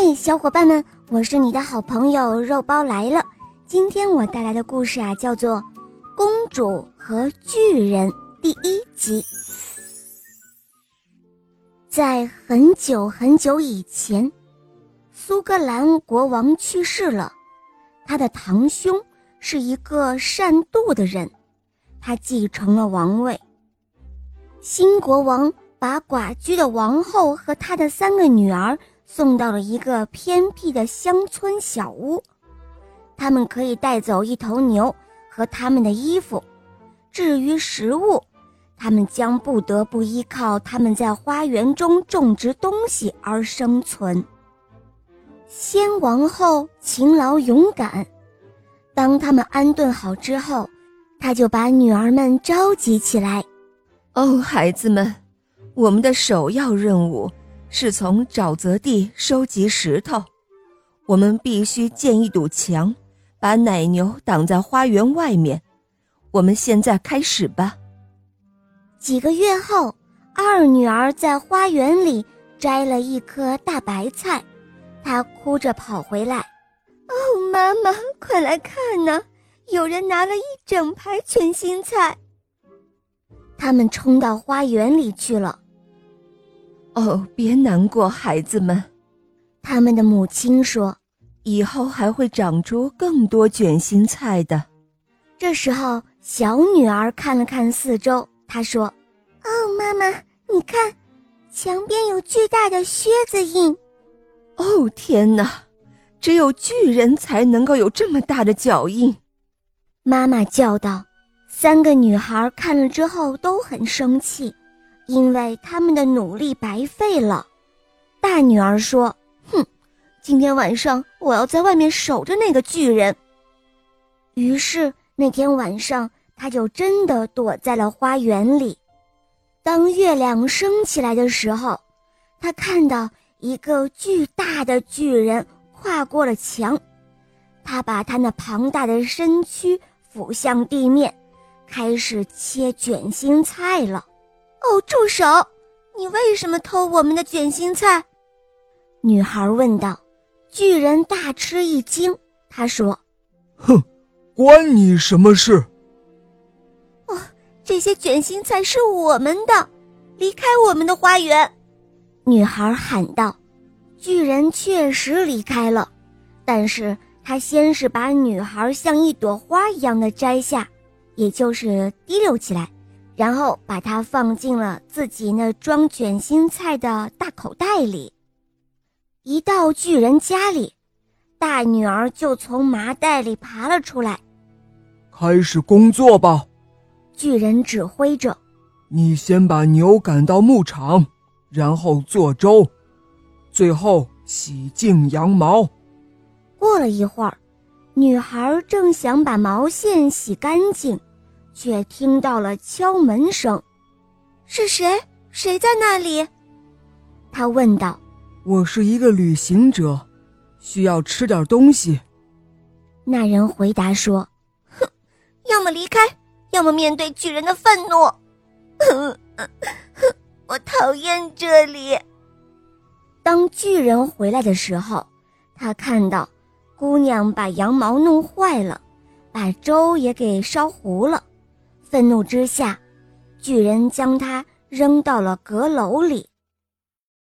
嘿，小伙伴们，我是你的好朋友肉包来了。今天我带来的故事啊，叫做《公主和巨人》第一集。在很久很久以前，苏格兰国王去世了，他的堂兄是一个善妒的人，他继承了王位。新国王把寡居的王后和他的三个女儿。送到了一个偏僻的乡村小屋，他们可以带走一头牛和他们的衣服。至于食物，他们将不得不依靠他们在花园中种植东西而生存。先王后勤劳勇敢，当他们安顿好之后，他就把女儿们召集起来。哦，孩子们，我们的首要任务。是从沼泽地收集石头，我们必须建一堵墙，把奶牛挡在花园外面。我们现在开始吧。几个月后，二女儿在花园里摘了一颗大白菜，她哭着跑回来：“哦，妈妈，快来看呐，有人拿了一整排卷心菜。”他们冲到花园里去了。哦，别难过，孩子们。他们的母亲说：“以后还会长出更多卷心菜的。”这时候，小女儿看了看四周，她说：“哦，妈妈，你看，墙边有巨大的靴子印。”哦，天哪！只有巨人才能够有这么大的脚印。妈妈叫道。三个女孩看了之后都很生气。因为他们的努力白费了，大女儿说：“哼，今天晚上我要在外面守着那个巨人。”于是那天晚上，他就真的躲在了花园里。当月亮升起来的时候，他看到一个巨大的巨人跨过了墙，他把他那庞大的身躯俯向地面，开始切卷心菜了。哦，住手！你为什么偷我们的卷心菜？女孩问道。巨人大吃一惊，他说：“哼，关你什么事？”哦，这些卷心菜是我们的，离开我们的花园！女孩喊道。巨人确实离开了，但是他先是把女孩像一朵花一样的摘下，也就是提溜起来。然后把它放进了自己那装卷心菜的大口袋里。一到巨人家里，大女儿就从麻袋里爬了出来。开始工作吧，巨人指挥着。你先把牛赶到牧场，然后做粥，最后洗净羊毛。过了一会儿，女孩正想把毛线洗干净。却听到了敲门声，是谁？谁在那里？他问道。我是一个旅行者，需要吃点东西。那人回答说：“哼，要么离开，要么面对巨人的愤怒。哼，我讨厌这里。”当巨人回来的时候，他看到姑娘把羊毛弄坏了，把粥也给烧糊了。愤怒之下，巨人将他扔到了阁楼里。